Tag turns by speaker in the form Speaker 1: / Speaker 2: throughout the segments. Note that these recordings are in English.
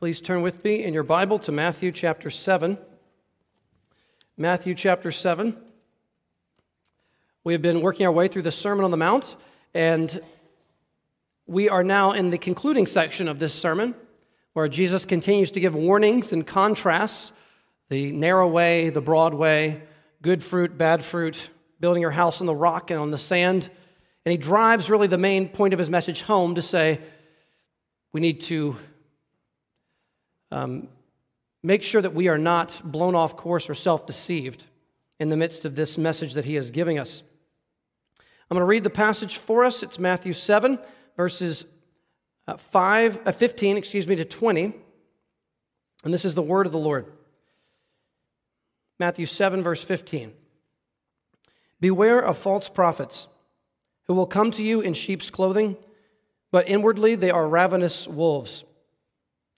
Speaker 1: Please turn with me in your Bible to Matthew chapter 7. Matthew chapter 7. We have been working our way through the Sermon on the Mount, and we are now in the concluding section of this sermon where Jesus continues to give warnings and contrasts the narrow way, the broad way, good fruit, bad fruit, building your house on the rock and on the sand. And he drives really the main point of his message home to say we need to um, make sure that we are not blown off course or self deceived in the midst of this message that he is giving us. I'm going to read the passage for us. It's Matthew 7, verses uh, 5, uh, 15, excuse me, to 20. And this is the word of the Lord. Matthew 7, verse 15. Beware of false prophets who will come to you in sheep's clothing, but inwardly they are ravenous wolves.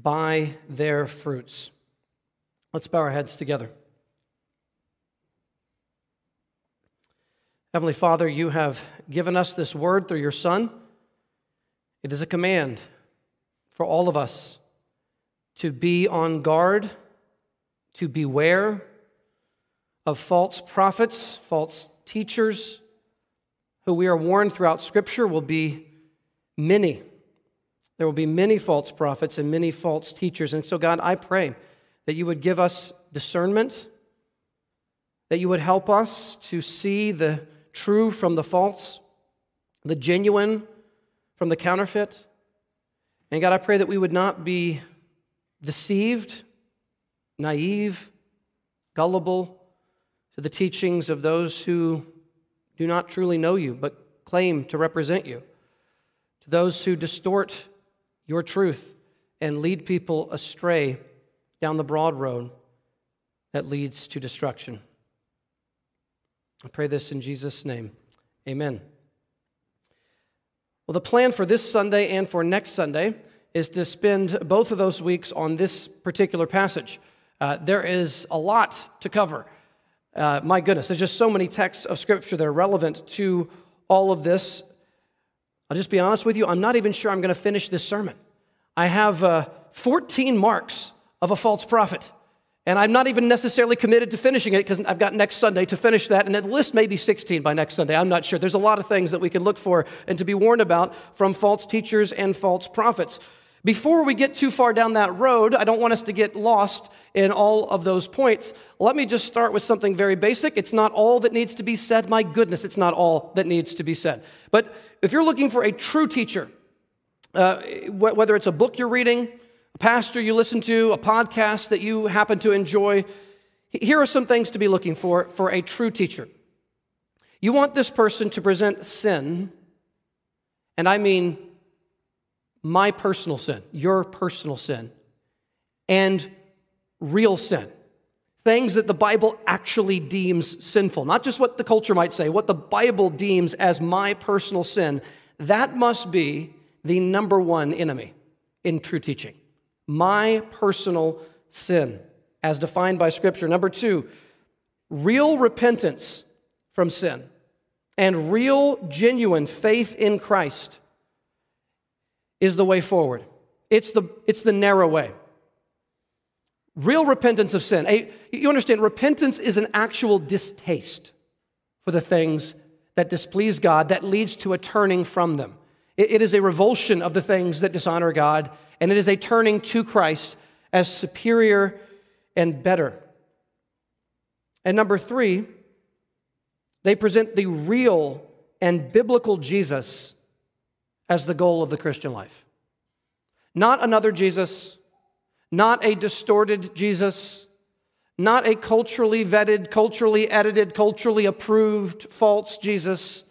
Speaker 1: by their fruits. Let's bow our heads together. Heavenly Father, you have given us this word through your Son. It is a command for all of us to be on guard, to beware of false prophets, false teachers, who we are warned throughout Scripture will be many. There will be many false prophets and many false teachers. And so, God, I pray that you would give us discernment, that you would help us to see the true from the false, the genuine from the counterfeit. And God, I pray that we would not be deceived, naive, gullible to the teachings of those who do not truly know you, but claim to represent you, to those who distort your truth and lead people astray down the broad road that leads to destruction. I pray this in Jesus' name. Amen. Well, the plan for this Sunday and for next Sunday is to spend both of those weeks on this particular passage. Uh, there is a lot to cover. Uh, my goodness, there's just so many texts of Scripture that are relevant to all of this. I'll just be honest with you, I'm not even sure I'm going to finish this sermon. I have uh, 14 marks of a false prophet. And I'm not even necessarily committed to finishing it because I've got next Sunday to finish that. And the list may be 16 by next Sunday. I'm not sure. There's a lot of things that we can look for and to be warned about from false teachers and false prophets. Before we get too far down that road, I don't want us to get lost in all of those points. Let me just start with something very basic. It's not all that needs to be said. My goodness, it's not all that needs to be said. But if you're looking for a true teacher, uh, whether it's a book you're reading, a pastor you listen to, a podcast that you happen to enjoy, here are some things to be looking for for a true teacher. You want this person to present sin, and I mean my personal sin, your personal sin, and real sin. Things that the Bible actually deems sinful, not just what the culture might say, what the Bible deems as my personal sin. That must be the number one enemy in true teaching my personal sin, as defined by Scripture. Number two, real repentance from sin and real, genuine faith in Christ is the way forward. It's the, it's the narrow way. Real repentance of sin. A, you understand, repentance is an actual distaste for the things that displease God that leads to a turning from them. It, it is a revulsion of the things that dishonor God, and it is a turning to Christ as superior and better. And number three, they present the real and biblical Jesus as the goal of the Christian life. Not another Jesus, not a distorted Jesus, not a culturally vetted, culturally edited, culturally approved false Jesus,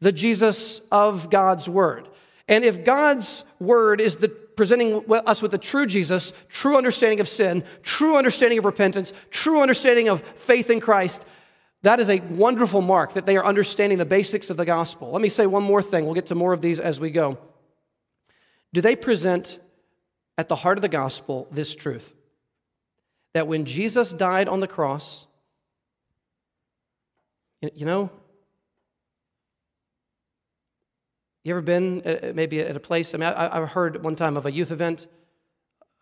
Speaker 1: the Jesus of God's Word. And if God's Word is the presenting us with the true Jesus, true understanding of sin, true understanding of repentance, true understanding of faith in Christ, that is a wonderful mark that they are understanding the basics of the gospel. Let me say one more thing. We'll get to more of these as we go. Do they present at the heart of the gospel this truth that when Jesus died on the cross, you know, you ever been uh, maybe at a place? I mean, I, I heard one time of a youth event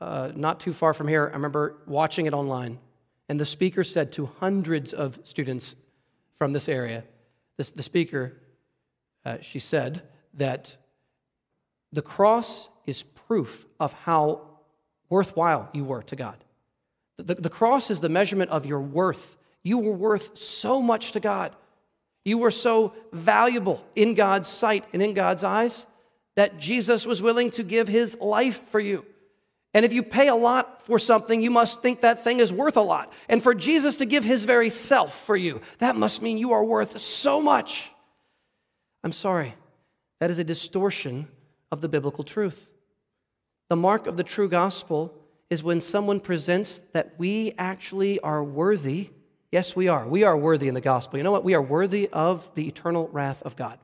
Speaker 1: uh, not too far from here. I remember watching it online. And the speaker said to hundreds of students from this area, this, the speaker, uh, she said that the cross is proof of how worthwhile you were to God. The, the cross is the measurement of your worth. You were worth so much to God. You were so valuable in God's sight and in God's eyes that Jesus was willing to give his life for you. And if you pay a lot for something, you must think that thing is worth a lot. And for Jesus to give his very self for you, that must mean you are worth so much. I'm sorry, that is a distortion of the biblical truth. The mark of the true gospel is when someone presents that we actually are worthy. Yes, we are. We are worthy in the gospel. You know what? We are worthy of the eternal wrath of God.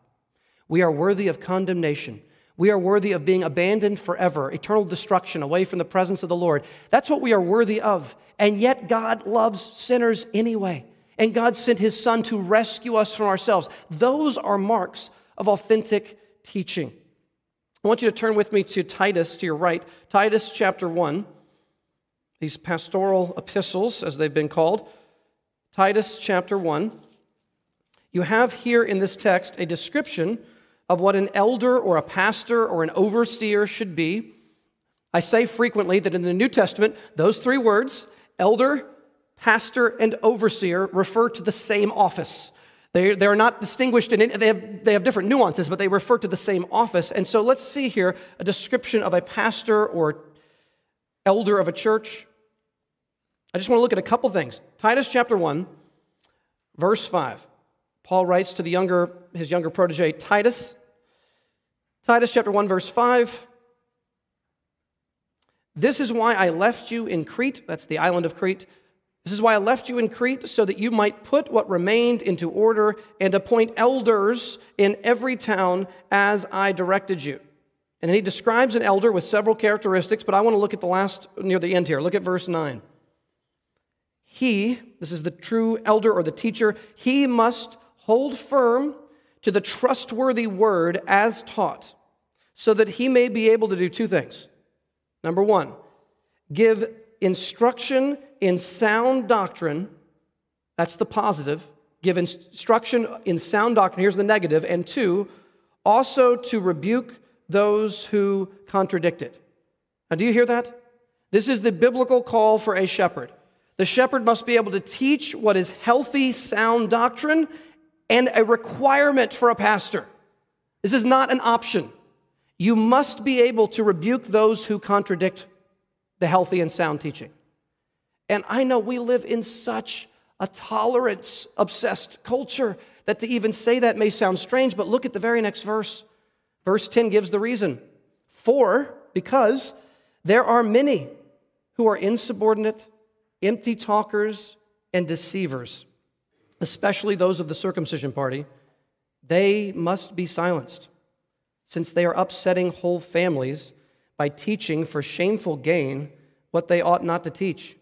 Speaker 1: We are worthy of condemnation. We are worthy of being abandoned forever, eternal destruction away from the presence of the Lord. That's what we are worthy of. And yet, God loves sinners anyway. And God sent his Son to rescue us from ourselves. Those are marks of authentic teaching. I want you to turn with me to Titus, to your right, Titus chapter 1. These pastoral epistles, as they've been called. Titus chapter 1. You have here in this text a description of what an elder or a pastor or an overseer should be. I say frequently that in the New Testament, those three words, elder, pastor, and overseer, refer to the same office. They, they are not distinguished, in, they, have, they have different nuances, but they refer to the same office. And so let's see here a description of a pastor or elder of a church. I just want to look at a couple things. Titus chapter 1, verse 5. Paul writes to the younger, his younger protege, Titus, Titus chapter 1, verse 5. This is why I left you in Crete, that's the island of Crete. This is why I left you in Crete, so that you might put what remained into order and appoint elders in every town as I directed you. And then he describes an elder with several characteristics, but I want to look at the last, near the end here. Look at verse 9. He, this is the true elder or the teacher, he must hold firm to the trustworthy word as taught, so that he may be able to do two things. Number one, give instruction in sound doctrine. That's the positive. Give instruction in sound doctrine. Here's the negative. And two, also to rebuke those who contradict it. Now, do you hear that? This is the biblical call for a shepherd. The shepherd must be able to teach what is healthy, sound doctrine and a requirement for a pastor. This is not an option. You must be able to rebuke those who contradict the healthy and sound teaching. And I know we live in such a tolerance obsessed culture that to even say that may sound strange, but look at the very next verse. Verse 10 gives the reason. For, because there are many who are insubordinate, empty talkers, and deceivers especially those of the circumcision party, they must be silenced, since they are upsetting whole families by teaching for shameful gain what they ought not to teach.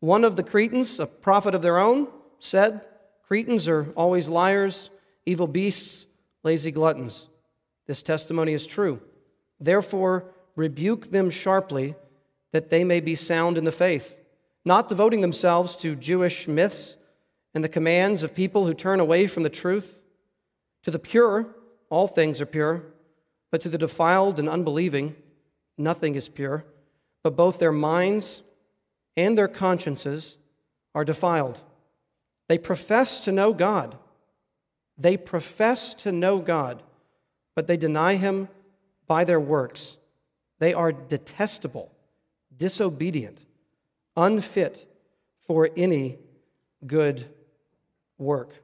Speaker 1: One of the Cretans, a prophet of their own, said, Cretans are always liars, evil beasts, lazy gluttons. This testimony is true. Therefore, rebuke them sharply that they may be sound in the faith, not devoting themselves to Jewish myths and the commands of people who turn away from the truth. To the pure, all things are pure, but to the defiled and unbelieving, nothing is pure, but both their minds and their consciences are defiled. They profess to know God. They profess to know God, but they deny Him by their works. They are detestable, disobedient, unfit for any good work.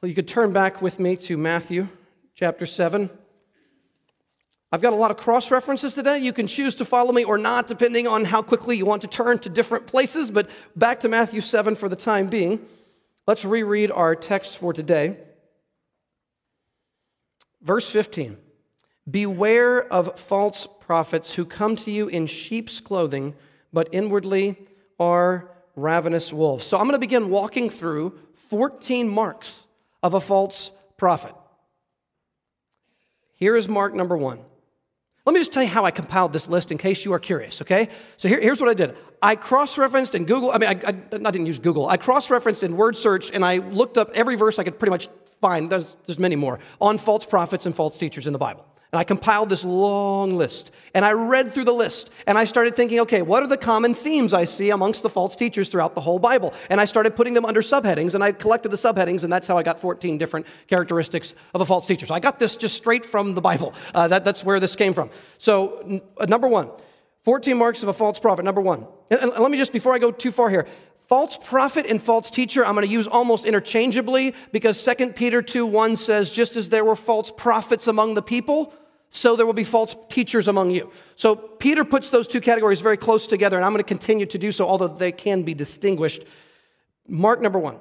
Speaker 1: Well, you could turn back with me to Matthew chapter 7. I've got a lot of cross references today. You can choose to follow me or not, depending on how quickly you want to turn to different places. But back to Matthew 7 for the time being. Let's reread our text for today. Verse 15 Beware of false prophets who come to you in sheep's clothing, but inwardly are ravenous wolves. So I'm going to begin walking through 14 marks of a false prophet. Here is mark number one. Let me just tell you how I compiled this list in case you are curious, okay? So here, here's what I did. I cross referenced in Google, I mean, I, I, I didn't use Google. I cross referenced in word search and I looked up every verse I could pretty much find, there's, there's many more, on false prophets and false teachers in the Bible. And I compiled this long list. And I read through the list. And I started thinking, okay, what are the common themes I see amongst the false teachers throughout the whole Bible? And I started putting them under subheadings. And I collected the subheadings. And that's how I got 14 different characteristics of a false teacher. So I got this just straight from the Bible. Uh, that, that's where this came from. So, n- uh, number one, 14 marks of a false prophet. Number one. And, and let me just, before I go too far here, false prophet and false teacher i'm going to use almost interchangeably because 2 peter 2 1 says just as there were false prophets among the people so there will be false teachers among you. So Peter puts those two categories very close together, and I'm going to continue to do so, although they can be distinguished. Mark number one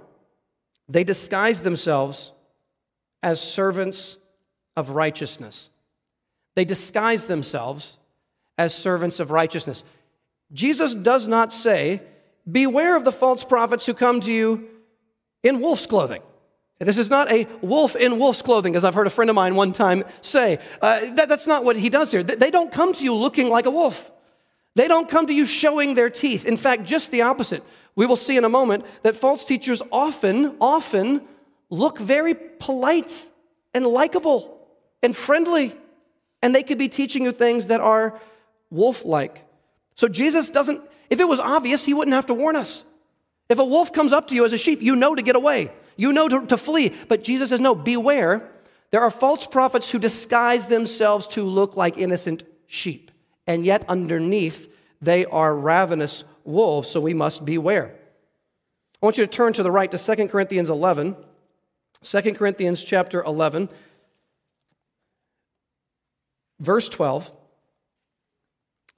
Speaker 1: they disguise themselves as servants of righteousness. They disguise themselves as servants of righteousness. Jesus does not say, Beware of the false prophets who come to you in wolf's clothing. This is not a wolf in wolf's clothing, as I've heard a friend of mine one time say. Uh, that, that's not what he does here. They don't come to you looking like a wolf. They don't come to you showing their teeth. In fact, just the opposite. We will see in a moment that false teachers often, often look very polite and likable and friendly. And they could be teaching you things that are wolf like. So Jesus doesn't, if it was obvious, he wouldn't have to warn us. If a wolf comes up to you as a sheep, you know to get away. You know to, to flee. But Jesus says, no, beware. There are false prophets who disguise themselves to look like innocent sheep. And yet, underneath, they are ravenous wolves, so we must beware. I want you to turn to the right to 2 Corinthians 11. 2 Corinthians chapter 11, verse 12.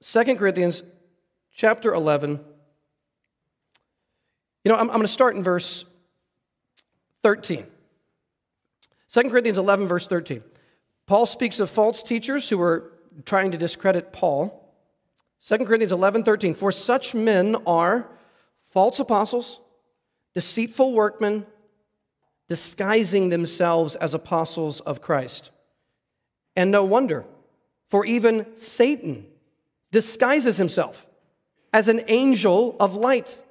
Speaker 1: 2 Corinthians chapter 11. You know, I'm, I'm going to start in verse 13. 2 Corinthians 11, verse 13. Paul speaks of false teachers who were trying to discredit Paul. 2 Corinthians 11, 13. For such men are false apostles, deceitful workmen, disguising themselves as apostles of Christ. And no wonder, for even Satan disguises himself as an angel of light.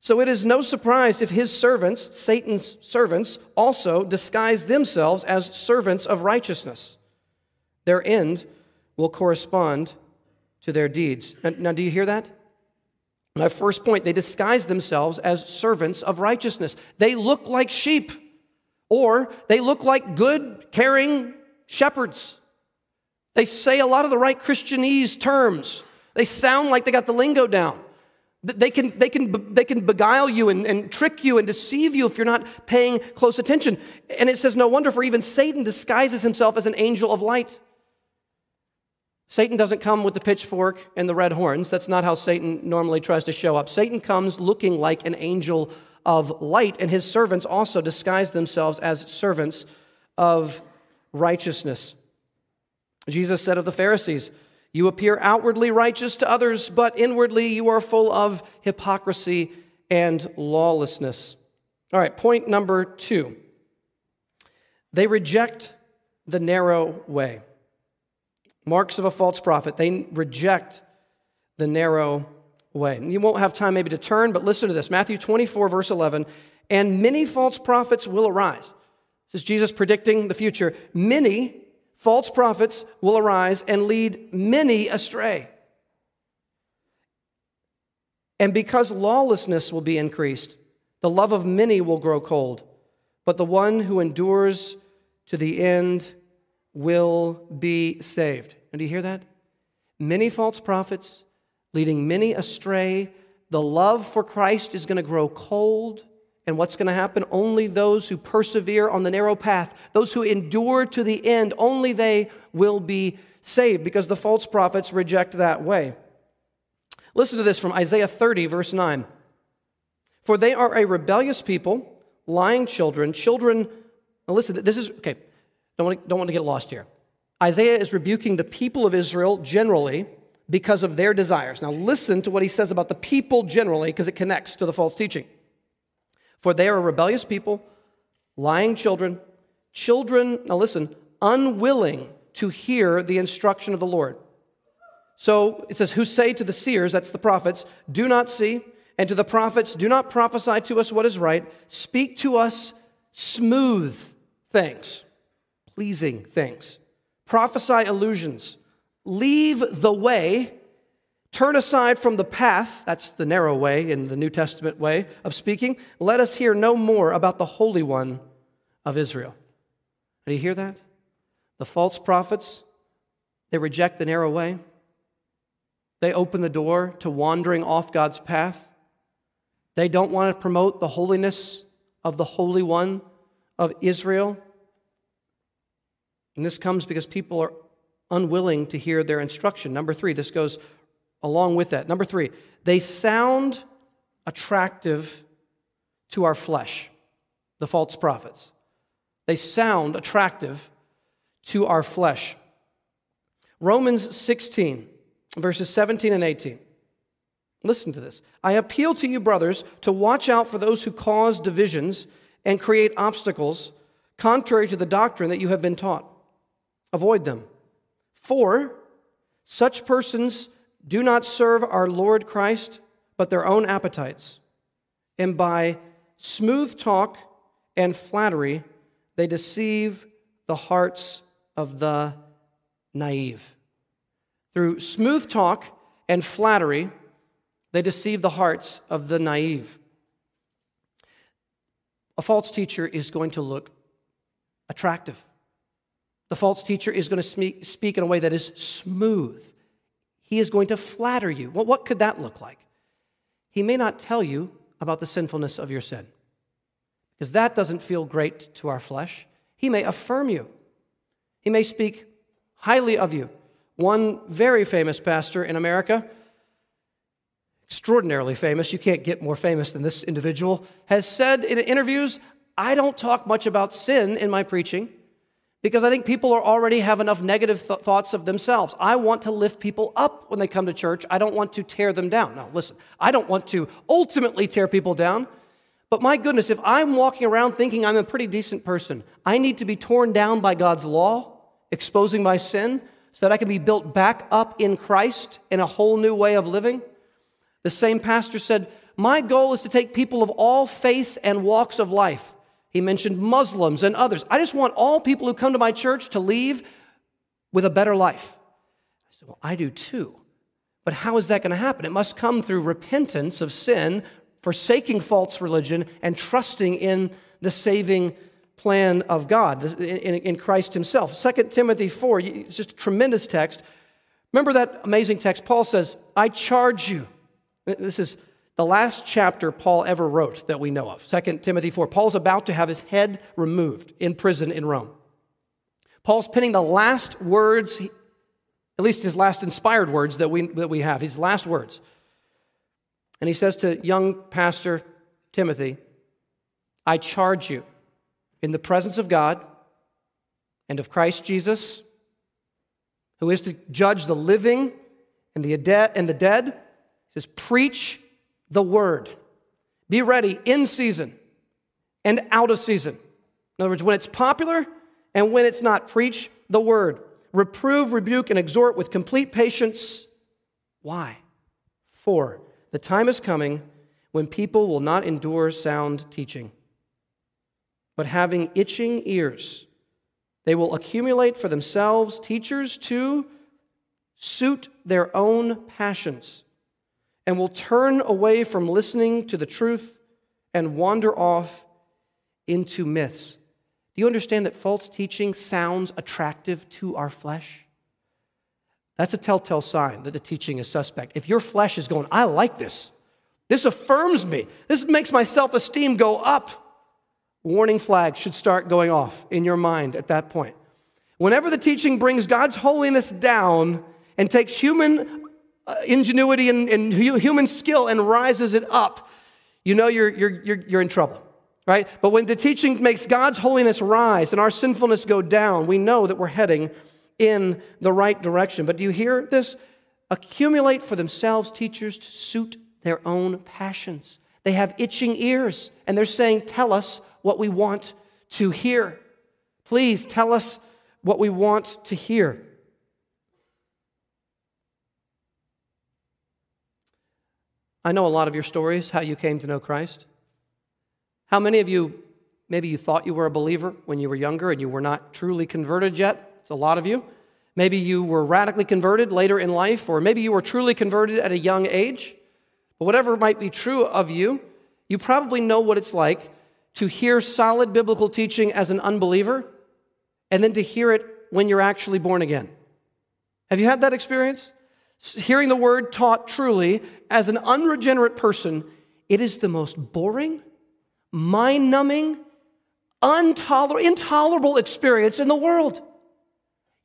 Speaker 1: So it is no surprise if his servants, Satan's servants, also disguise themselves as servants of righteousness. Their end will correspond to their deeds. Now, now do you hear that? My first point, they disguise themselves as servants of righteousness. They look like sheep, or they look like good, caring shepherds. They say a lot of the right Christianese terms. They sound like they got the lingo down. They can, they can, they can beguile you and, and trick you and deceive you if you're not paying close attention. And it says, No wonder, for even Satan disguises himself as an angel of light. Satan doesn't come with the pitchfork and the red horns. That's not how Satan normally tries to show up. Satan comes looking like an angel of light, and his servants also disguise themselves as servants of righteousness. Jesus said of the Pharisees, you appear outwardly righteous to others, but inwardly you are full of hypocrisy and lawlessness. All right, point number two. They reject the narrow way. Marks of a false prophet. They reject the narrow way. You won't have time maybe to turn, but listen to this Matthew 24, verse 11. And many false prophets will arise. This is Jesus predicting the future. Many false prophets will arise and lead many astray. And because lawlessness will be increased, the love of many will grow cold. But the one who endures to the end will be saved. And do you hear that? Many false prophets leading many astray. The love for Christ is going to grow cold And what's going to happen? Only those who persevere on the narrow path, those who endure to the end, only they will be saved because the false prophets reject that way. Listen to this from Isaiah 30, verse 9. For they are a rebellious people, lying children, children. Now listen, this is, okay, don't want, to, don't want to get lost here. Isaiah is rebuking the people of Israel generally because of their desires. Now listen to what he says about the people generally because it connects to the false teaching. For they are a rebellious people, lying children, children, now listen, unwilling to hear the instruction of the Lord. So it says, Who say to the seers, that's the prophets, do not see, and to the prophets, do not prophesy to us what is right, speak to us smooth things, pleasing things, prophesy illusions, leave the way Turn aside from the path, that's the narrow way in the New Testament way of speaking. Let us hear no more about the Holy One of Israel. Do you hear that? The false prophets, they reject the narrow way. They open the door to wandering off God's path. They don't want to promote the holiness of the Holy One of Israel. And this comes because people are unwilling to hear their instruction. Number three, this goes along with that. Number three, they sound attractive to our flesh, the false prophets. They sound attractive to our flesh. Romans 16, verses 17 and 18. Listen to this. I appeal to you, brothers, to watch out for those who cause divisions and create obstacles contrary to the doctrine that you have been taught. Avoid them. For such persons do not serve our Lord Christ, but their own appetites. And by smooth talk and flattery, they deceive the hearts of the naive. Through smooth talk and flattery, they deceive the hearts of the naive. A false teacher is going to look attractive. The false teacher is going to speak in a way that is smooth he is going to flatter you. Well, what could that look like? He may not tell you about the sinfulness of your sin, because that doesn't feel great to our flesh. He may affirm you, he may speak highly of you. One very famous pastor in America, extraordinarily famous, you can't get more famous than this individual, has said in interviews, I don't talk much about sin in my preaching because I think people already have enough negative th- thoughts of themselves. I want to lift people up when they come to church. I don't want to tear them down. Now, listen, I don't want to ultimately tear people down. But my goodness, if I'm walking around thinking I'm a pretty decent person, I need to be torn down by God's law, exposing my sin, so that I can be built back up in Christ in a whole new way of living. The same pastor said, My goal is to take people of all faiths and walks of life he mentioned Muslims and others. I just want all people who come to my church to leave with a better life. I said, Well, I do too. But how is that going to happen? It must come through repentance of sin, forsaking false religion, and trusting in the saving plan of God, in Christ Himself. 2 Timothy 4, it's just a tremendous text. Remember that amazing text? Paul says, I charge you. This is the last chapter Paul ever wrote that we know of, 2 Timothy 4. Paul's about to have his head removed in prison in Rome. Paul's penning the last words, at least his last inspired words that we, that we have, his last words. And he says to young pastor Timothy, I charge you in the presence of God and of Christ Jesus, who is to judge the living and the dead, and the dead. He says, Preach the word. Be ready in season and out of season. In other words, when it's popular and when it's not, preach the word. Reprove, rebuke, and exhort with complete patience. Why? For the time is coming when people will not endure sound teaching, but having itching ears, they will accumulate for themselves teachers to suit their own passions and will turn away from listening to the truth and wander off into myths. Do you understand that false teaching sounds attractive to our flesh? That's a telltale sign that the teaching is suspect. If your flesh is going, I like this, This affirms me. This makes my self esteem go up. Warning flags should start going off in your mind at that point. Whenever the teaching brings God's holiness down and takes human Uh, ingenuity and, and human skill and rises it up, you know you're, you're, you're, you're in trouble, right? But when the teaching makes God's holiness rise and our sinfulness go down, we know that we're heading in the right direction. But do you hear this? Accumulate for themselves teachers to suit their own passions. They have itching ears, and they're saying, Tell us what we want to hear. Please tell us what we want to hear. I know a lot of your stories, how you came to know Christ. How many of you, maybe you thought you were a believer when you were younger and you were not truly converted yet? It's a lot of you. Maybe you were radically converted later in life, or maybe you were truly converted at a young age. But whatever might be true of you, you probably know what it's like to hear solid biblical teaching as an unbeliever and then to hear it when you're actually born again. Have you had that experience? Hearing the word taught truly as an unregenerate person, it is the most boring, mind numbing, intolerable experience in the world.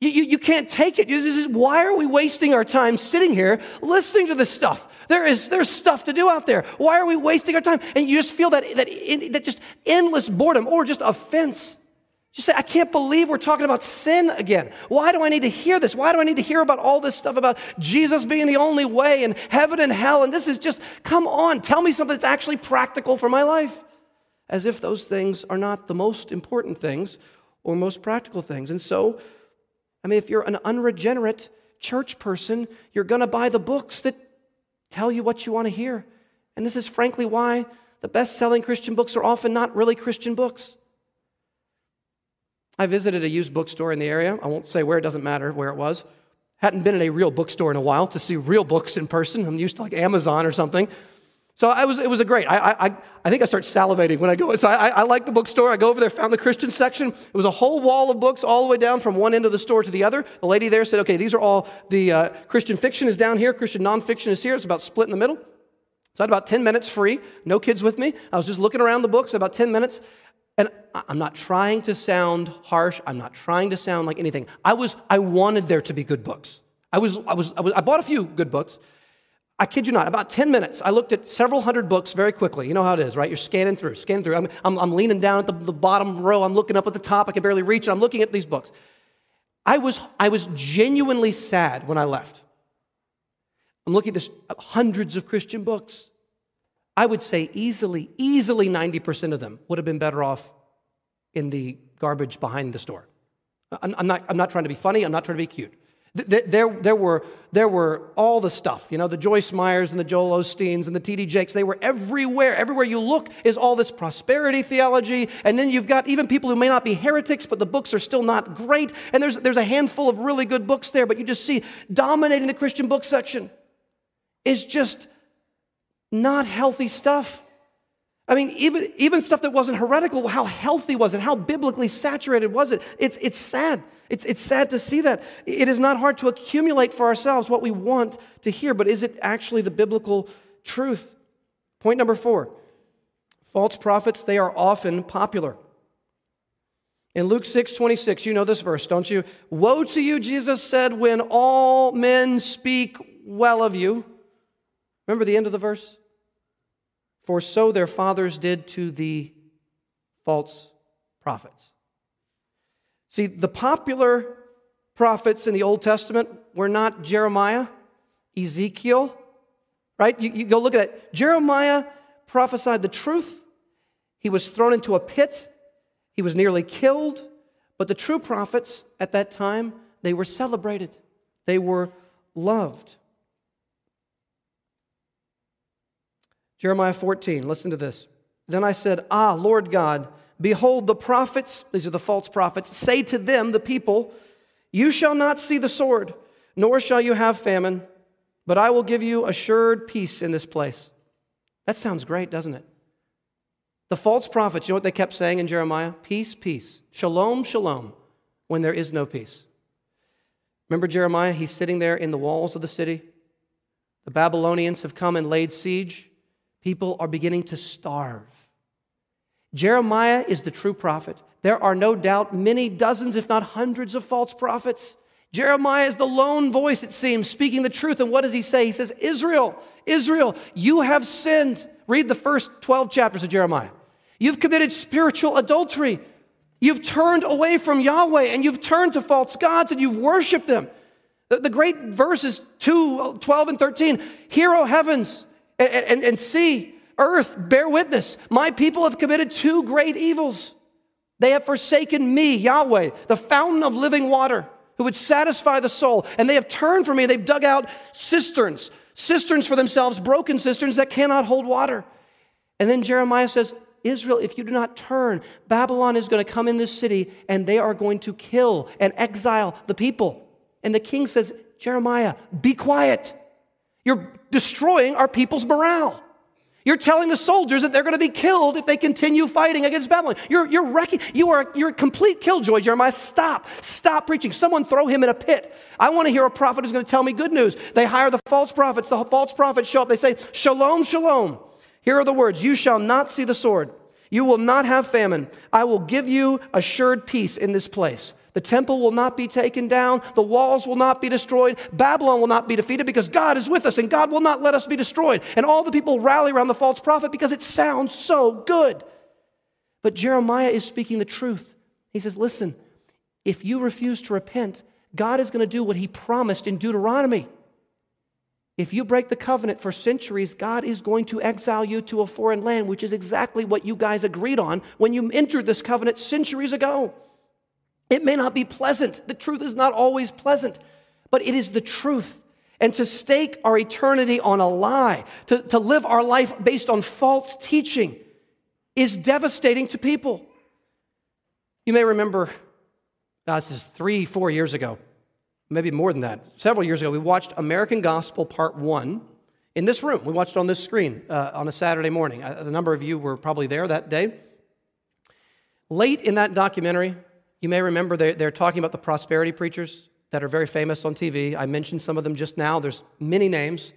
Speaker 1: You, you, you, can't take it. Why are we wasting our time sitting here listening to this stuff? There is there's stuff to do out there. Why are we wasting our time? And you just feel that, that, that just endless boredom or just offense. You say, I can't believe we're talking about sin again. Why do I need to hear this? Why do I need to hear about all this stuff about Jesus being the only way and heaven and hell? And this is just, come on, tell me something that's actually practical for my life. As if those things are not the most important things or most practical things. And so, I mean, if you're an unregenerate church person, you're going to buy the books that tell you what you want to hear. And this is frankly why the best selling Christian books are often not really Christian books. I visited a used bookstore in the area. I won't say where, it doesn't matter where it was. Hadn't been in a real bookstore in a while to see real books in person. I'm used to like Amazon or something. So I was, it was a great. I, I, I think I start salivating when I go. So I, I like the bookstore. I go over there, found the Christian section. It was a whole wall of books all the way down from one end of the store to the other. The lady there said, okay, these are all the uh, Christian fiction is down here, Christian nonfiction is here. It's about split in the middle. So I had about 10 minutes free, no kids with me. I was just looking around the books, about 10 minutes. And I'm not trying to sound harsh. I'm not trying to sound like anything. I was, I wanted there to be good books. I was, I was, I was, I bought a few good books. I kid you not, about 10 minutes, I looked at several hundred books very quickly. You know how it is, right? You're scanning through, scanning through. I'm, I'm, I'm leaning down at the, the bottom row. I'm looking up at the top. I can barely reach, and I'm looking at these books. I was, I was genuinely sad when I left. I'm looking at this uh, hundreds of Christian books. I would say easily, easily 90% of them would have been better off in the garbage behind the store. I'm, not, I'm not trying to be funny, I'm not trying to be cute. There, there, were, there were all the stuff, you know, the Joyce Meyers and the Joel Osteens and the T.D. Jakes. They were everywhere. Everywhere you look is all this prosperity theology. And then you've got even people who may not be heretics, but the books are still not great. And there's, there's a handful of really good books there, but you just see dominating the Christian book section is just not healthy stuff. I mean, even, even stuff that wasn't heretical, how healthy was it? How biblically saturated was it? It's, it's sad. It's, it's sad to see that. It is not hard to accumulate for ourselves what we want to hear, but is it actually the biblical truth? Point number four false prophets, they are often popular. In Luke 6 26, you know this verse, don't you? Woe to you, Jesus said, when all men speak well of you. Remember the end of the verse? For so their fathers did to the false prophets. See, the popular prophets in the Old Testament were not Jeremiah, Ezekiel, right? You, you go look at that. Jeremiah prophesied the truth. He was thrown into a pit. He was nearly killed. But the true prophets at that time, they were celebrated. They were loved. Jeremiah 14, listen to this. Then I said, Ah, Lord God, behold, the prophets, these are the false prophets, say to them, the people, You shall not see the sword, nor shall you have famine, but I will give you assured peace in this place. That sounds great, doesn't it? The false prophets, you know what they kept saying in Jeremiah? Peace, peace. Shalom, shalom, when there is no peace. Remember Jeremiah? He's sitting there in the walls of the city. The Babylonians have come and laid siege. People are beginning to starve. Jeremiah is the true prophet. There are no doubt many dozens, if not hundreds, of false prophets. Jeremiah is the lone voice, it seems, speaking the truth. And what does he say? He says, Israel, Israel, you have sinned. Read the first 12 chapters of Jeremiah. You've committed spiritual adultery. You've turned away from Yahweh and you've turned to false gods and you've worshiped them. The, great verses 2, 12, and 13 Hear, O heavens, and, and, and see, earth, bear witness. My people have committed two great evils. They have forsaken me, Yahweh, the fountain of living water who would satisfy the soul. And they have turned from me. They've dug out cisterns, cisterns for themselves, broken cisterns that cannot hold water. And then Jeremiah says, Israel, if you do not turn, Babylon is going to come in this city and they are going to kill and exile the people. And the king says, Jeremiah, be quiet. You're destroying our people's morale. You're telling the soldiers that they're going to be killed if they continue fighting against Babylon. You're, you're wrecking, you are, you're a complete killjoy, Jeremiah. Stop, stop preaching. Someone throw him in a pit. I want to hear a prophet who's going to tell me good news. They hire the false prophets. The false prophets show up. They say, Shalom, shalom. Here are the words You shall not see the sword. You will not have famine. I will give you assured peace in this place. The temple will not be taken down. The walls will not be destroyed. Babylon will not be defeated because God is with us and God will not let us be destroyed. And all the people rally around the false prophet because it sounds so good. But Jeremiah is speaking the truth. He says, Listen, if you refuse to repent, God is going to do what he promised in Deuteronomy. If you break the covenant for centuries, God is going to exile you to a foreign land, which is exactly what you guys agreed on when you entered this covenant centuries ago. It may not be pleasant. The truth is not always pleasant, but it is the truth. And to stake our eternity on a lie, to, to live our life based on false teaching, is devastating to people. You may remember, uh, this is three, four years ago, maybe more than that, several years ago, we watched American Gospel Part 1 in this room. We watched it on this screen uh, on a Saturday morning. Uh, a number of you were probably there that day. Late in that documentary, you may remember they're, they're talking about the prosperity preachers that are very famous on TV. I mentioned some of them just now. There's many names.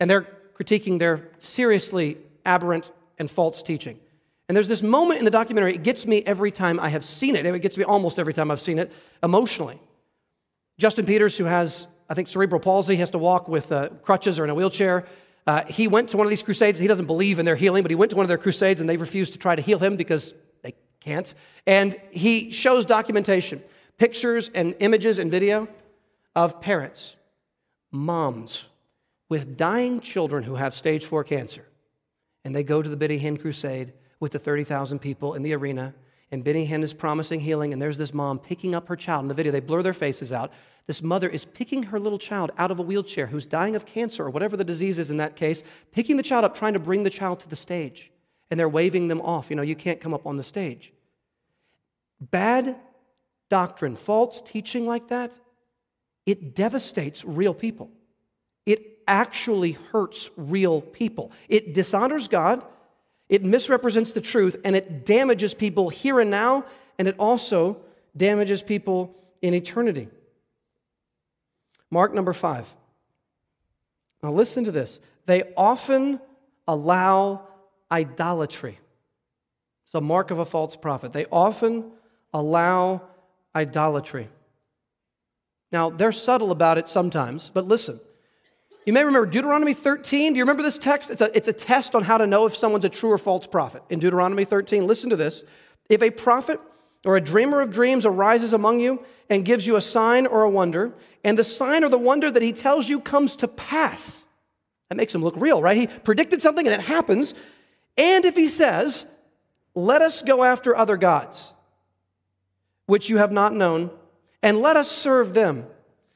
Speaker 1: And they're critiquing their seriously aberrant and false teaching. And there's this moment in the documentary, it gets me every time I have seen it. It gets me almost every time I've seen it emotionally. Justin Peters, who has, I think, cerebral palsy, has to walk with uh, crutches or in a wheelchair. Uh, he went to one of these crusades. He doesn't believe in their healing, but he went to one of their crusades and they refused to try to heal him because can't. And he shows documentation, pictures and images and video of parents, moms with dying children who have stage four cancer. And they go to the Benny Hinn Crusade with the 30,000 people in the arena. And Benny Hinn is promising healing. And there's this mom picking up her child. In the video, they blur their faces out. This mother is picking her little child out of a wheelchair who's dying of cancer or whatever the disease is in that case, picking the child up, trying to bring the child to the stage and they're waving them off. You know, you can't come up on the stage. Bad doctrine, false teaching like that, it devastates real people. It actually hurts real people. It dishonors God, it misrepresents the truth, and it damages people here and now, and it also damages people in eternity. Mark number five. Now, listen to this. They often allow idolatry. It's a mark of a false prophet. They often allow idolatry. Now, they're subtle about it sometimes, but listen. You may remember Deuteronomy 13. Do you remember this text? It's a, it's a test on how to know if someone's a true or false prophet. In Deuteronomy 13, listen to this. If a prophet or a dreamer of dreams arises among you and gives you a sign or a wonder, and the sign or the wonder that he tells you comes to pass, that makes him look real, right? He predicted something and it happens. And if he says, Let us go after other gods, which you have not known, and let us serve them.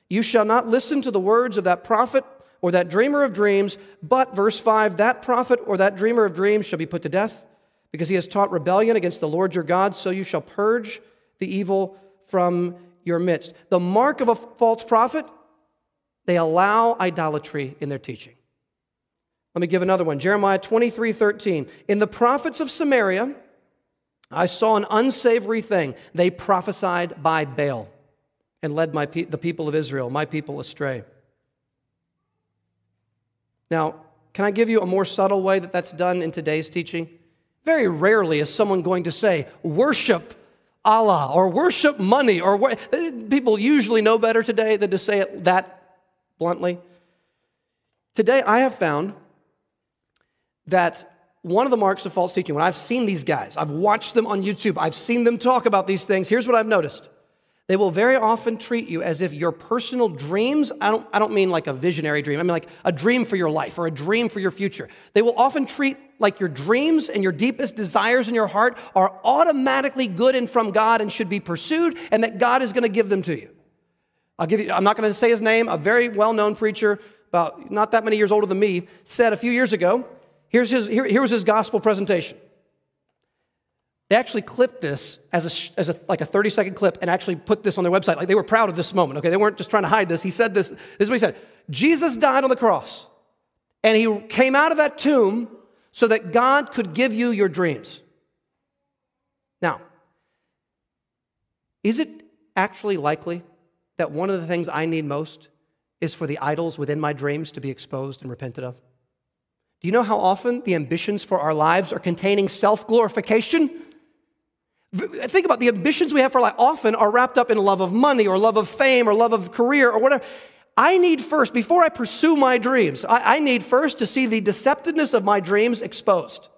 Speaker 1: You shall not listen to the words of that prophet or that dreamer of dreams, but, verse 5, that prophet or that dreamer of dreams shall be put to death, because he has taught rebellion against the Lord your God, so you shall purge the evil from your midst. The mark of a false prophet, they allow idolatry in their teaching. Let me give another one. Jeremiah 23 13. In the prophets of Samaria, I saw an unsavory thing. They prophesied by Baal and led my pe- the people of Israel, my people, astray. Now, can I give you a more subtle way that that's done in today's teaching? Very rarely is someone going to say, worship Allah or worship money, or people usually know better today than to say it that bluntly. Today, I have found that one of the marks of false teaching, when I've seen these guys, I've watched them on YouTube, I've seen them talk about these things, here's what I've noticed. They will very often treat you as if your personal dreams, I don't, I don't mean like a visionary dream, I mean like a dream for your life or a dream for your future. They will often treat like your dreams and your deepest desires in your heart are automatically good and from God and should be pursued, and that God is going to give them to you. I'll give you, I'm not going to say his name, a very well known preacher, about not that many years older than me, said a few years ago, here's his, here, here was his gospel presentation. They actually clipped this as, a, as a, like a 30 second clip and actually put this on their website. Like they were proud of this moment, okay? They weren't just trying to hide this. He said this. This is what he said Jesus died on the cross, and he came out of that tomb so that God could give you your dreams. Now, is it actually likely that one of the things I need most is for the idols within my dreams to be exposed and repented of? Do you know how often the ambitions for our lives are containing self glorification? Think about the ambitions we have for life often are wrapped up in love of money or love of fame or love of career or whatever. I need first, before I pursue my dreams, I, I need first to see the deceptiveness of my dreams exposed.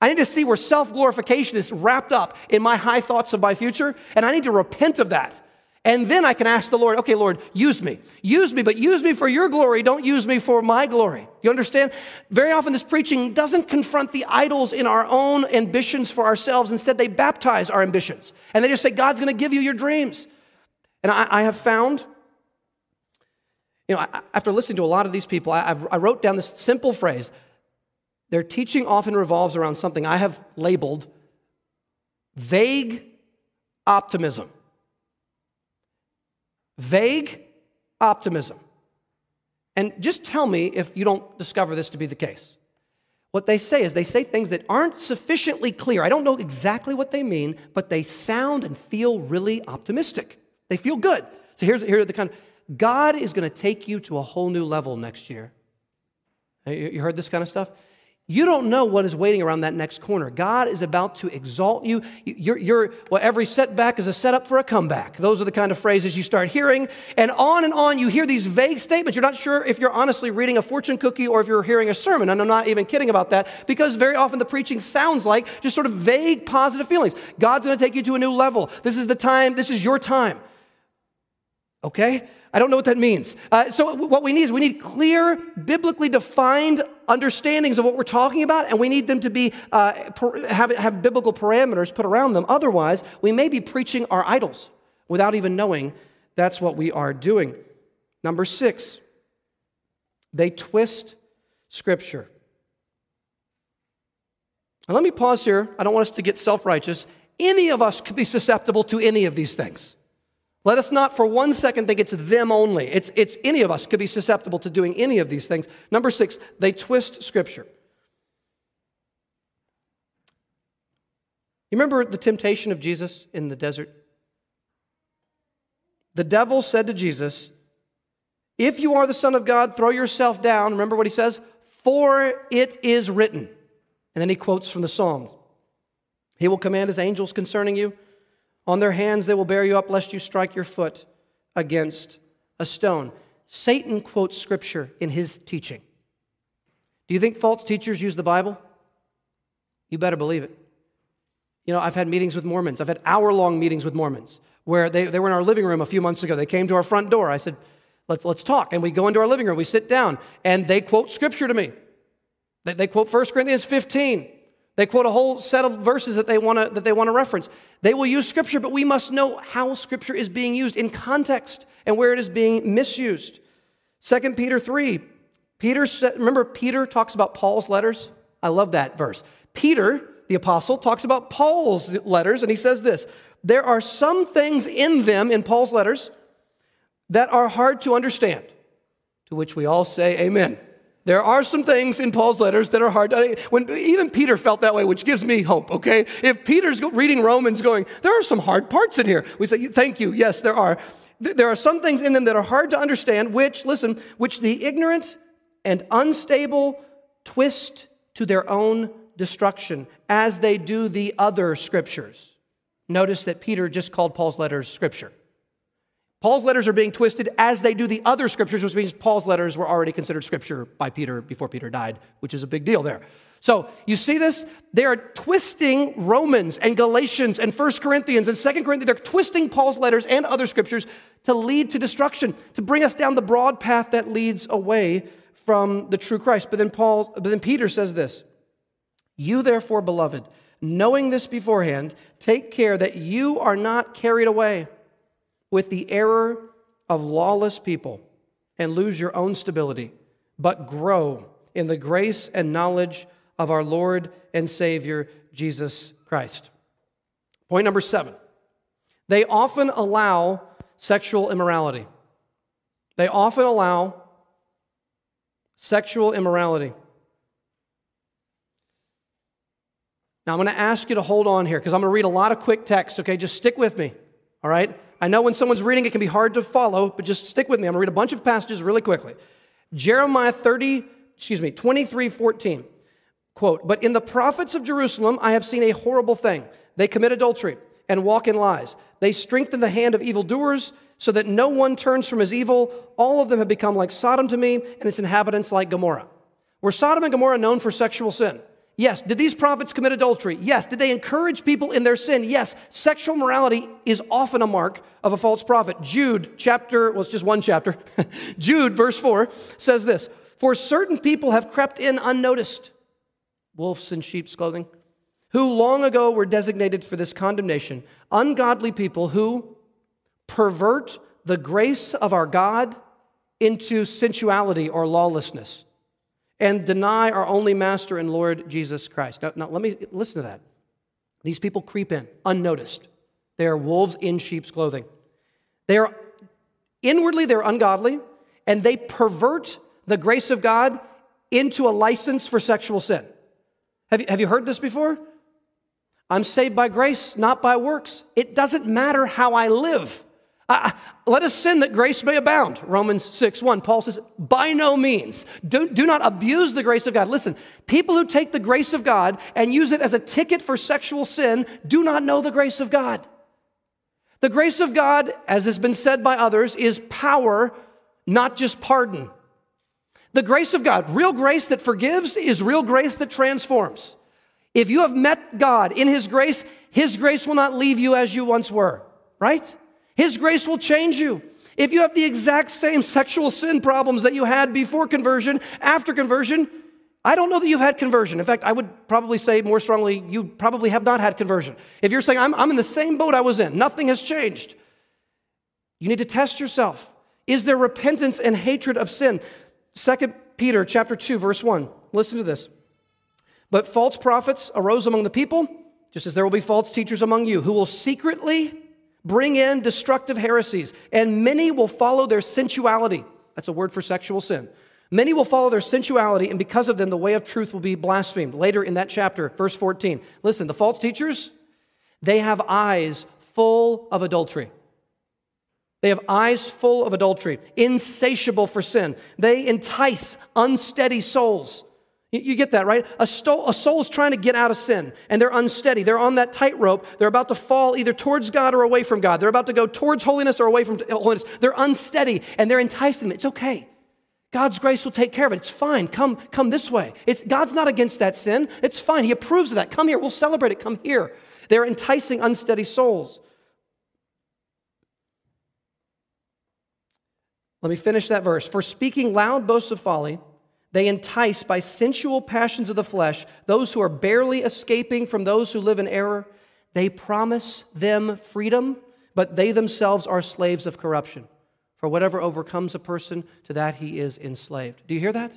Speaker 1: I need to see where self glorification is wrapped up in my high thoughts of my future, and I need to repent of that. And then I can ask the Lord, okay, Lord, use me. Use me, but use me for your glory. Don't use me for my glory. You understand? Very often, this preaching doesn't confront the idols in our own ambitions for ourselves. Instead, they baptize our ambitions. And they just say, God's going to give you your dreams. And I, I, have found, you know, after listening to a lot of these people, I, I wrote down this simple phrase. Their teaching often revolves around something I have labeled vague optimism. Vague optimism. And just tell me if you don't discover this to be the case. What they say is they say things that aren't sufficiently clear. I don't know exactly what they mean, but they sound and feel really optimistic. They feel good. So here's here the kind of God is going to take you to a whole new level next year. You heard this kind of stuff? You don't know what is waiting around that next corner. God is about to exalt you. You're, you're, well, every setback is a setup for a comeback. Those are the kind of phrases you start hearing. And on and on, you hear these vague statements. You're not sure if you're honestly reading a fortune cookie or if you're hearing a sermon. And I'm not even kidding about that because very often the preaching sounds like just sort of vague positive feelings. God's going to take you to a new level. This is the time, this is your time. Okay? I don't know what that means. Uh, so, what we need is we need clear, biblically defined understandings of what we're talking about, and we need them to be uh, have, have biblical parameters put around them. Otherwise, we may be preaching our idols without even knowing that's what we are doing. Number six, they twist Scripture. Now, let me pause here. I don't want us to get self righteous. Any of us could be susceptible to any of these things. Let us not for one second think it's them only. It's, it's any of us could be susceptible to doing any of these things. Number six, they twist Scripture. You remember the temptation of Jesus in the desert? The devil said to Jesus, If you are the Son of God, throw yourself down. Remember what he says? For it is written. And then he quotes from the Psalms He will command his angels concerning you on their hands they will bear you up, lest you strike your foot against a stone. Satan quotes scripture in his teaching. Do you think false teachers use the Bible? You better believe it. You know, I've had meetings with Mormons. I've had hour long meetings with Mormons where they, they were in our living room a few months ago. They came to our front door. I said, let's, let's talk. And we go into our living room, we sit down, and they quote scripture to me. They, they quote 1 Corinthians 15. They quote a whole set of verses that they want to that they want to reference. They will use scripture, but we must know how scripture is being used in context and where it is being misused. 2 Peter 3. Peter remember Peter talks about Paul's letters? I love that verse. Peter, the apostle, talks about Paul's letters and he says this, there are some things in them in Paul's letters that are hard to understand. To which we all say amen. There are some things in Paul's letters that are hard. To, when even Peter felt that way, which gives me hope. Okay, if Peter's reading Romans, going, there are some hard parts in here. We say, thank you. Yes, there are. There are some things in them that are hard to understand. Which, listen, which the ignorant and unstable twist to their own destruction, as they do the other scriptures. Notice that Peter just called Paul's letters scripture. Paul's letters are being twisted as they do the other scriptures, which means Paul's letters were already considered scripture by Peter before Peter died, which is a big deal there. So you see this? They are twisting Romans and Galatians and 1 Corinthians and 2 Corinthians. They're twisting Paul's letters and other scriptures to lead to destruction, to bring us down the broad path that leads away from the true Christ. But then Paul, but then Peter says this: You therefore, beloved, knowing this beforehand, take care that you are not carried away with the error of lawless people and lose your own stability, but grow in the grace and knowledge of our Lord and Savior, Jesus Christ. Point number seven they often allow sexual immorality. They often allow sexual immorality. Now, I'm going to ask you to hold on here because I'm going to read a lot of quick text, okay? Just stick with me, all right? I know when someone's reading, it can be hard to follow, but just stick with me. I'm going to read a bunch of passages really quickly. Jeremiah 30, excuse me, 23, 14. Quote, But in the prophets of Jerusalem, I have seen a horrible thing. They commit adultery and walk in lies. They strengthen the hand of evildoers so that no one turns from his evil. All of them have become like Sodom to me, and its inhabitants like Gomorrah. Were Sodom and Gomorrah known for sexual sin? Yes. Did these prophets commit adultery? Yes. Did they encourage people in their sin? Yes. Sexual morality is often a mark of a false prophet. Jude, chapter, well, it's just one chapter. Jude, verse 4, says this For certain people have crept in unnoticed, wolves in sheep's clothing, who long ago were designated for this condemnation, ungodly people who pervert the grace of our God into sensuality or lawlessness and deny our only master and Lord Jesus Christ. Now, now, let me listen to that. These people creep in unnoticed. They are wolves in sheep's clothing. They are inwardly they're ungodly and they pervert the grace of God into a license for sexual sin. Have you, have you heard this before? I'm saved by grace, not by works. It doesn't matter how I live. Uh, let us sin that grace may abound. Romans 6 1. Paul says, by no means. Do, do not abuse the grace of God. Listen, people who take the grace of God and use it as a ticket for sexual sin do not know the grace of God. The grace of God, as has been said by others, is power, not just pardon. The grace of God, real grace that forgives, is real grace that transforms. If you have met God in His grace, His grace will not leave you as you once were, right? His grace will change you. If you have the exact same sexual sin problems that you had before conversion, after conversion, I don't know that you've had conversion. In fact, I would probably say more strongly, you probably have not had conversion. If you're saying, I'm, I'm in the same boat I was in, nothing has changed, you need to test yourself. Is there repentance and hatred of sin? 2 Peter chapter 2, verse 1. Listen to this. But false prophets arose among the people, just as there will be false teachers among you, who will secretly bring in destructive heresies, and many will follow their sensuality. That's a word for sexual sin. Many will follow their sensuality, and because of them, the way of truth will be blasphemed. Later in that chapter, verse 14. Listen, the false teachers, they have eyes full of adultery. They have eyes full of adultery, insatiable for sin. They entice unsteady souls. You get that, right? A, soul, a soul is trying to get out of sin and they're unsteady. They're on that tightrope. They're about to fall either towards God or away from God. They're about to go towards holiness or away from holiness. They're unsteady and they're enticing them. It's okay. God's grace will take care of it. It's fine. Come, come this way. It's, God's not against that sin. It's fine. He approves of that. Come here. We'll celebrate it. Come here. They're enticing unsteady souls. Let me finish that verse. For speaking loud boasts of folly, they entice by sensual passions of the flesh those who are barely escaping from those who live in error. They promise them freedom, but they themselves are slaves of corruption. For whatever overcomes a person, to that he is enslaved. Do you hear that?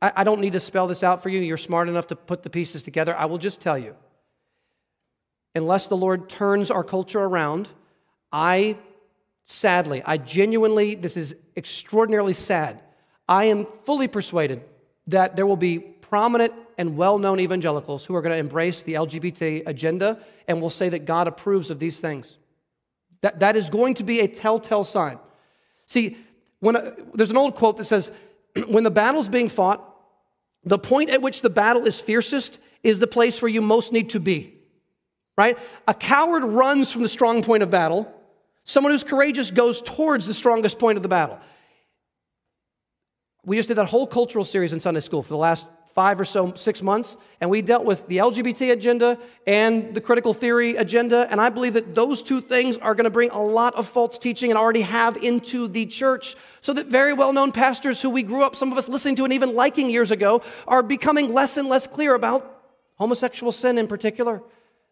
Speaker 1: I, I don't need to spell this out for you. You're smart enough to put the pieces together. I will just tell you. Unless the Lord turns our culture around, I sadly, I genuinely, this is extraordinarily sad. I am fully persuaded that there will be prominent and well known evangelicals who are going to embrace the LGBT agenda and will say that God approves of these things. That, that is going to be a telltale sign. See, when a, there's an old quote that says, when the battle's being fought, the point at which the battle is fiercest is the place where you most need to be. Right? A coward runs from the strong point of battle. Someone who's courageous goes towards the strongest point of the battle. We just did that whole cultural series in Sunday school for the last five or so, six months, and we dealt with the LGBT agenda and the critical theory agenda. And I believe that those two things are going to bring a lot of false teaching and already have into the church. So that very well known pastors who we grew up, some of us listening to and even liking years ago, are becoming less and less clear about homosexual sin in particular.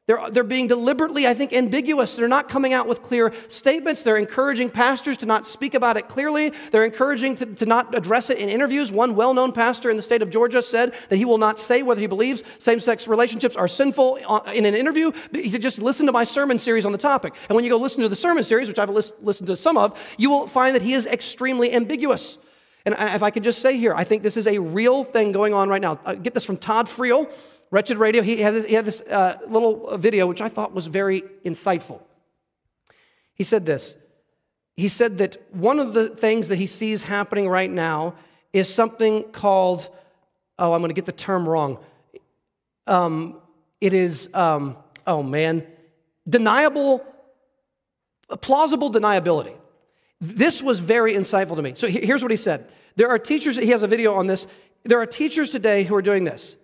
Speaker 1: They're, they're being deliberately, I think, ambiguous. They're not coming out with clear statements. They're encouraging pastors to not speak about it clearly. They're encouraging to, to not address it in interviews. One well known pastor in the state of Georgia said that he will not say whether he believes same sex relationships are sinful uh, in an interview. He said, just listen to my sermon series on the topic. And when you go listen to the sermon series, which I've listened to some of, you will find that he is extremely ambiguous. And if I could just say here, I think this is a real thing going on right now. Uh, get this from Todd Friel. Wretched Radio, he had this, he had this uh, little video which I thought was very insightful. He said this He said that one of the things that he sees happening right now is something called, oh, I'm going to get the term wrong. Um, it is, um, oh man, deniable, plausible deniability. This was very insightful to me. So here's what he said. There are teachers, he has a video on this. There are teachers today who are doing this.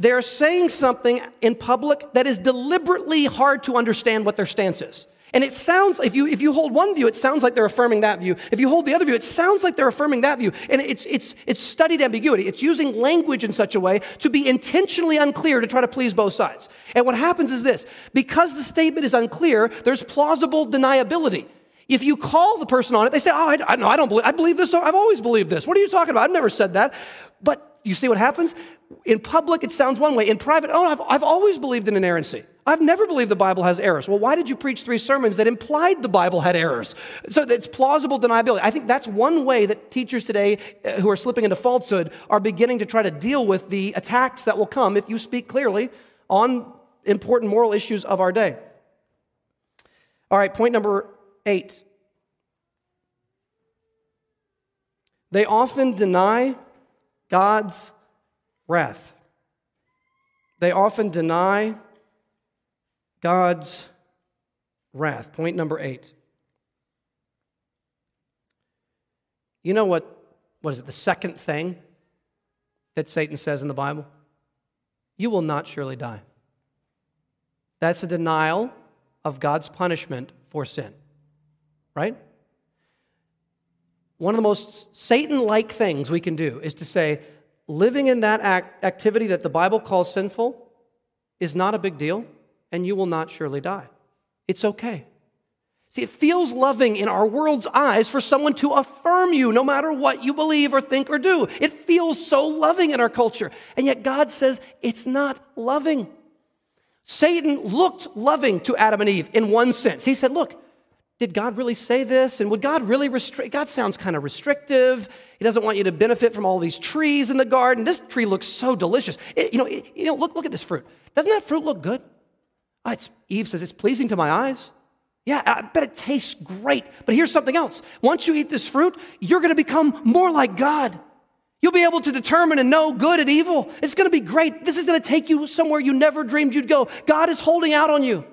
Speaker 1: They're saying something in public that is deliberately hard to understand what their stance is. And it sounds, if you, if you hold one view, it sounds like they're affirming that view. If you hold the other view, it sounds like they're affirming that view. And it's, it's, it's studied ambiguity. It's using language in such a way to be intentionally unclear to try to please both sides. And what happens is this because the statement is unclear, there's plausible deniability. If you call the person on it, they say, Oh, I, I, no, I don't believe, I believe this. I've always believed this. What are you talking about? I've never said that. But you see what happens? In public, it sounds one way. In private, oh, I've, I've always believed in inerrancy. I've never believed the Bible has errors. Well, why did you preach three sermons that implied the Bible had errors? So it's plausible deniability. I think that's one way that teachers today uh, who are slipping into falsehood are beginning to try to deal with the attacks that will come if you speak clearly on important moral issues of our day. All right, point number eight. They often deny God's wrath. They often deny God's wrath. Point number eight. You know what, what is it, the second thing that Satan says in the Bible? You will not surely die. That's a denial of God's punishment for sin, right? One of the most Satan like things we can do is to say, living in that act, activity that the Bible calls sinful is not a big deal, and you will not surely die. It's okay. See, it feels loving in our world's eyes for someone to affirm you no matter what you believe or think or do. It feels so loving in our culture. And yet God says it's not loving. Satan looked loving to Adam and Eve in one sense. He said, Look, did God really say this? And would God really restrict? God sounds kind of restrictive. He doesn't want you to benefit from all these trees in the garden. This tree looks so delicious. It, you know, it, you know, look, look at this fruit. Doesn't that fruit look good? Oh, Eve says it's pleasing to my eyes. Yeah, I bet it tastes great. But here's something else. Once you eat this fruit, you're going to become more like God. You'll be able to determine and know good and evil. It's going to be great. This is going to take you somewhere you never dreamed you'd go. God is holding out on you.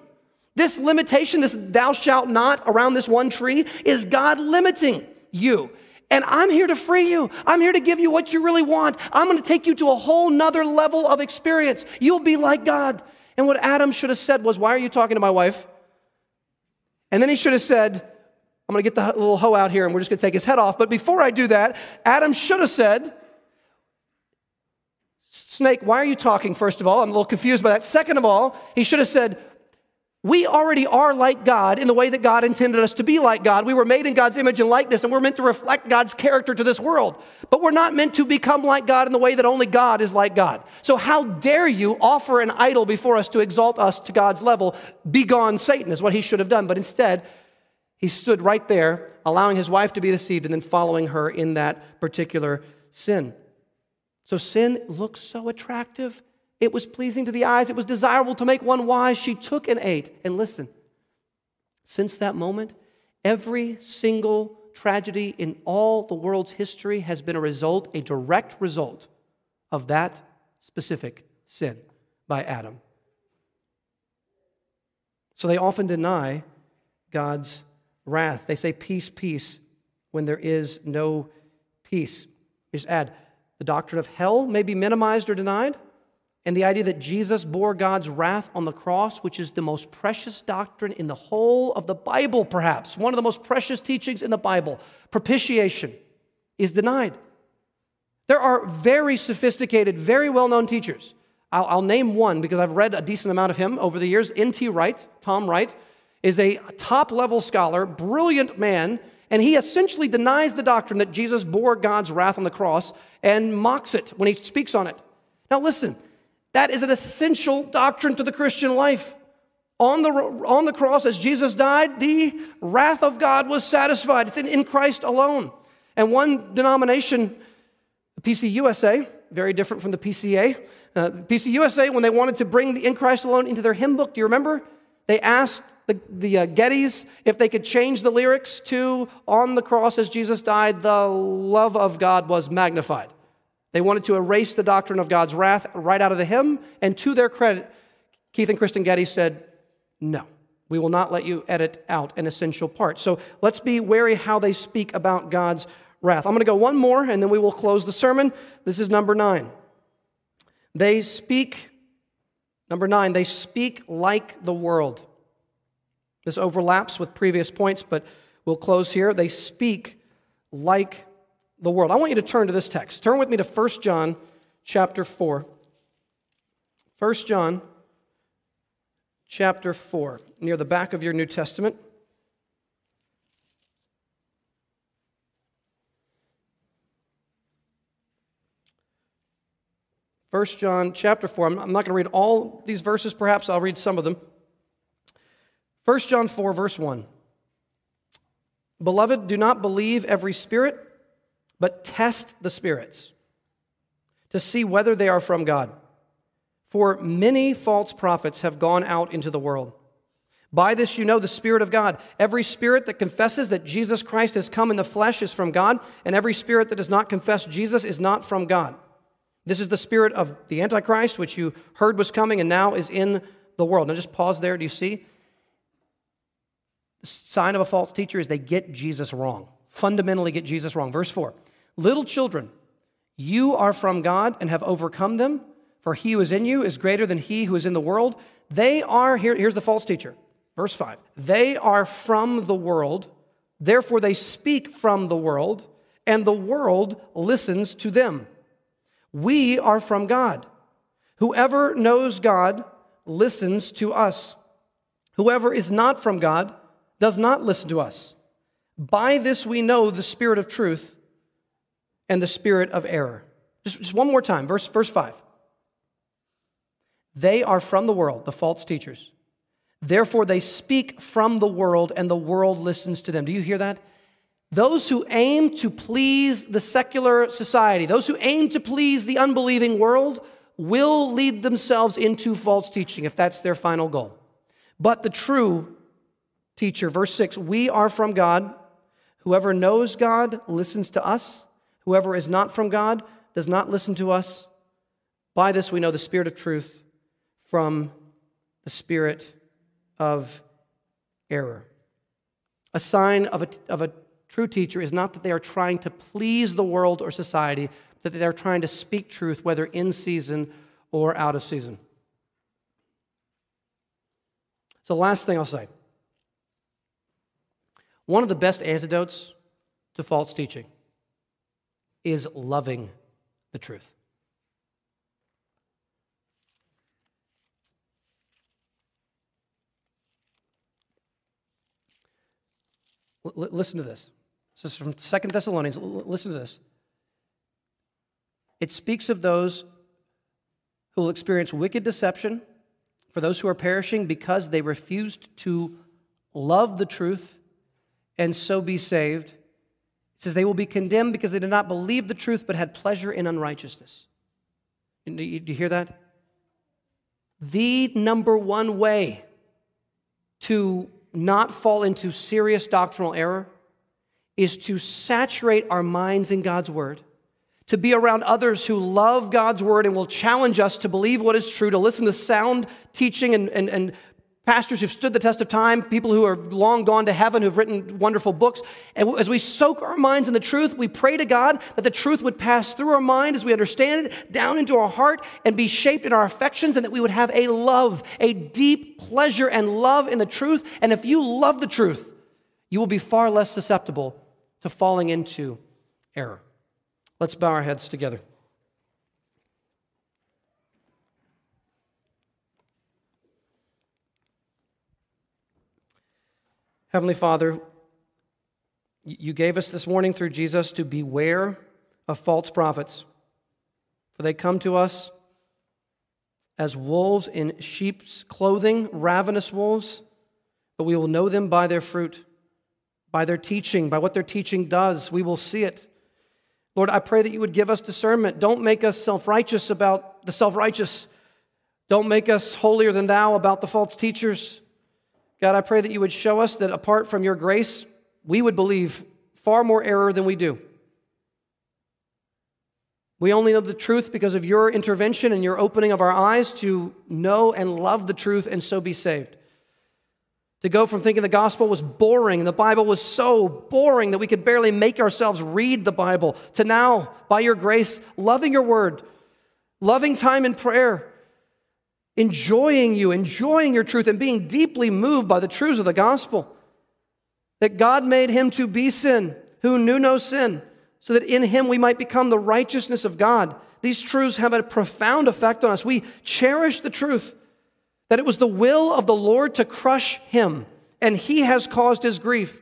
Speaker 1: This limitation, this thou shalt not around this one tree, is God limiting you. And I'm here to free you. I'm here to give you what you really want. I'm going to take you to a whole nother level of experience. You'll be like God. And what Adam should have said was, Why are you talking to my wife? And then he should have said, I'm going to get the little hoe out here and we're just going to take his head off. But before I do that, Adam should have said, Snake, why are you talking, first of all? I'm a little confused by that. Second of all, he should have said, we already are like God in the way that God intended us to be like God. We were made in God's image and likeness, and we're meant to reflect God's character to this world. But we're not meant to become like God in the way that only God is like God. So, how dare you offer an idol before us to exalt us to God's level? Begone, Satan, is what he should have done. But instead, he stood right there, allowing his wife to be deceived and then following her in that particular sin. So, sin looks so attractive. It was pleasing to the eyes. It was desirable to make one wise. She took and ate. And listen, since that moment, every single tragedy in all the world's history has been a result, a direct result of that specific sin by Adam. So they often deny God's wrath. They say, Peace, peace, when there is no peace. Just add, the doctrine of hell may be minimized or denied, and the idea that Jesus bore God's wrath on the cross, which is the most precious doctrine in the whole of the Bible, perhaps, one of the most precious teachings in the Bible, propitiation, is denied. There are very sophisticated, very well known teachers. I'll, I'll, name one because I've read a decent amount of him over the years. N.T. Wright, Tom Wright, is a top level scholar, brilliant man, and he essentially denies the doctrine that Jesus bore God's wrath on the cross and mocks it when he speaks on it. Now, listen, that is an essential doctrine to the Christian life. On the, on the cross, as Jesus died, the wrath of God was satisfied. It's in, in Christ alone. And one denomination, the PCUSA, very different from the PCA. Uh, PCUSA, when they wanted to bring the in Christ alone into their hymn book, do you remember? They asked the, the uh, Gettys if they could change the lyrics to On the cross as Jesus died, the love of God was magnified. They wanted to erase the doctrine of God's wrath right out of the hymn, and to their credit, Keith and Kristyn Getty said, No, we will not let you edit out an essential part. So let's be wary how they speak about God's wrath. I'm going to go one more, and then we will close the sermon. This is number nine. They speak, number nine, they speak like the world. This overlaps with previous points, but we'll close here. They speak like the world. I want you to turn to this text. Turn with me to 1 John chapter 4. 1 John chapter 4, near the back of your New Testament. First John chapter 4. I'm not going to read all these verses, perhaps I'll read some of them. 1 John 4, verse 1. Beloved, do not believe every spirit but test the spirits to see whether they are from God. For many false prophets have gone out into the world. By this you know the Spirit of God. Every spirit that confesses that Jesus Christ has come in the flesh is from God, and every spirit that does not confess Jesus is not from God. This is the spirit of the Antichrist, which you heard was coming and now is in the world. Now just pause there. Do you see? The sign of a false teacher is they get Jesus wrong, fundamentally get Jesus wrong. Verse 4 Little children, you are from God and have overcome them, for he who is in you is greater than he who is in the world. They are, here, here's the false teacher, verse 5. They are from the world, therefore they speak from the world, and the world listens to them. We are from God. Whoever knows God listens to us. Whoever is not from God does not listen to us. By this we know the spirit of truth and the spirit of error. Just, just one more time, verse, verse 5. They are from the world, the false teachers. Therefore, they speak from the world, and the world listens to them. Do you hear that? Those who aim to please the secular society, those who aim to please the unbelieving world, will lead themselves into false teaching if that's their final goal. But the true teacher, verse 6, we are from God. Whoever knows God listens to us. Whoever is not from God does not listen to us. By this we know the spirit of truth from the spirit of error. A sign of a, of a true teacher is not that they are trying to please the world or society, but that they are trying to speak truth, whether in season or out of season. So, last thing I'll say one of the best antidotes to false teaching is loving the truth. L- listen to this. This is from Second Thessalonians. L- listen to this. It speaks of those who will experience wicked deception, for those who are perishing because they refused to love the truth and so be saved. It says they will be condemned because they did not believe the truth but had pleasure in unrighteousness. Do you hear that? The number one way to not fall into serious doctrinal error is to saturate our minds in God's Word, to be around others who love God's Word and will challenge us to believe what is true, to listen to sound teaching and, and, and pastors who've stood the test of time, people who are long gone to heaven, who've written wonderful books. And as we soak our minds in the truth, we pray to God that the truth would pass through our mind as we understand it, down into our heart, and be shaped in our affections, and that we would have a love, a deep pleasure and love in the truth. And if you love the truth, you will be far less susceptible to falling into error. Let's bow our heads together. Heavenly Father, you gave us this warning through Jesus to beware of false prophets, for they come to us as wolves in sheep's clothing, ravenous wolves, but we will know them by their fruit, by their teaching, by what their teaching does. We will see it. Lord, I pray that you would give us discernment. Don't make us self righteous about the self righteous. Don't make us holier than thou about the false teachers. God, I pray that you would show us that apart from your grace, we would believe far more error than we do. We only know the truth because of your intervention and your opening of our eyes to know and love the truth and so be saved. To go from thinking the gospel was boring and the Bible was so boring that we could barely make ourselves read the Bible, to now, by your grace, loving your word, loving time in prayer, enjoying you, enjoying your truth, and being deeply moved by the truths of the gospel. That God made him to be sin, who knew no sin, so that in him we might become the righteousness of God. These truths have a profound effect on us. We cherish the truth that it was the will of the Lord to crush him, and he has caused his grief.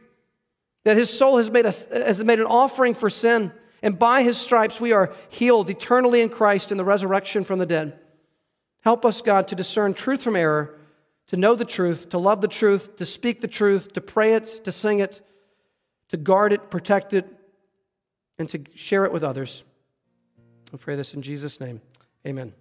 Speaker 1: That his soul has made, a, has made an offering for sin, and by his stripes we are healed eternally in Christ in the resurrection from the dead. Help us, God, to discern truth from error, to know the truth, to love the truth, to speak the truth, to pray it, to sing it, to guard it, protect it, and to share it with others. I pray this in Jesus' name. Amen.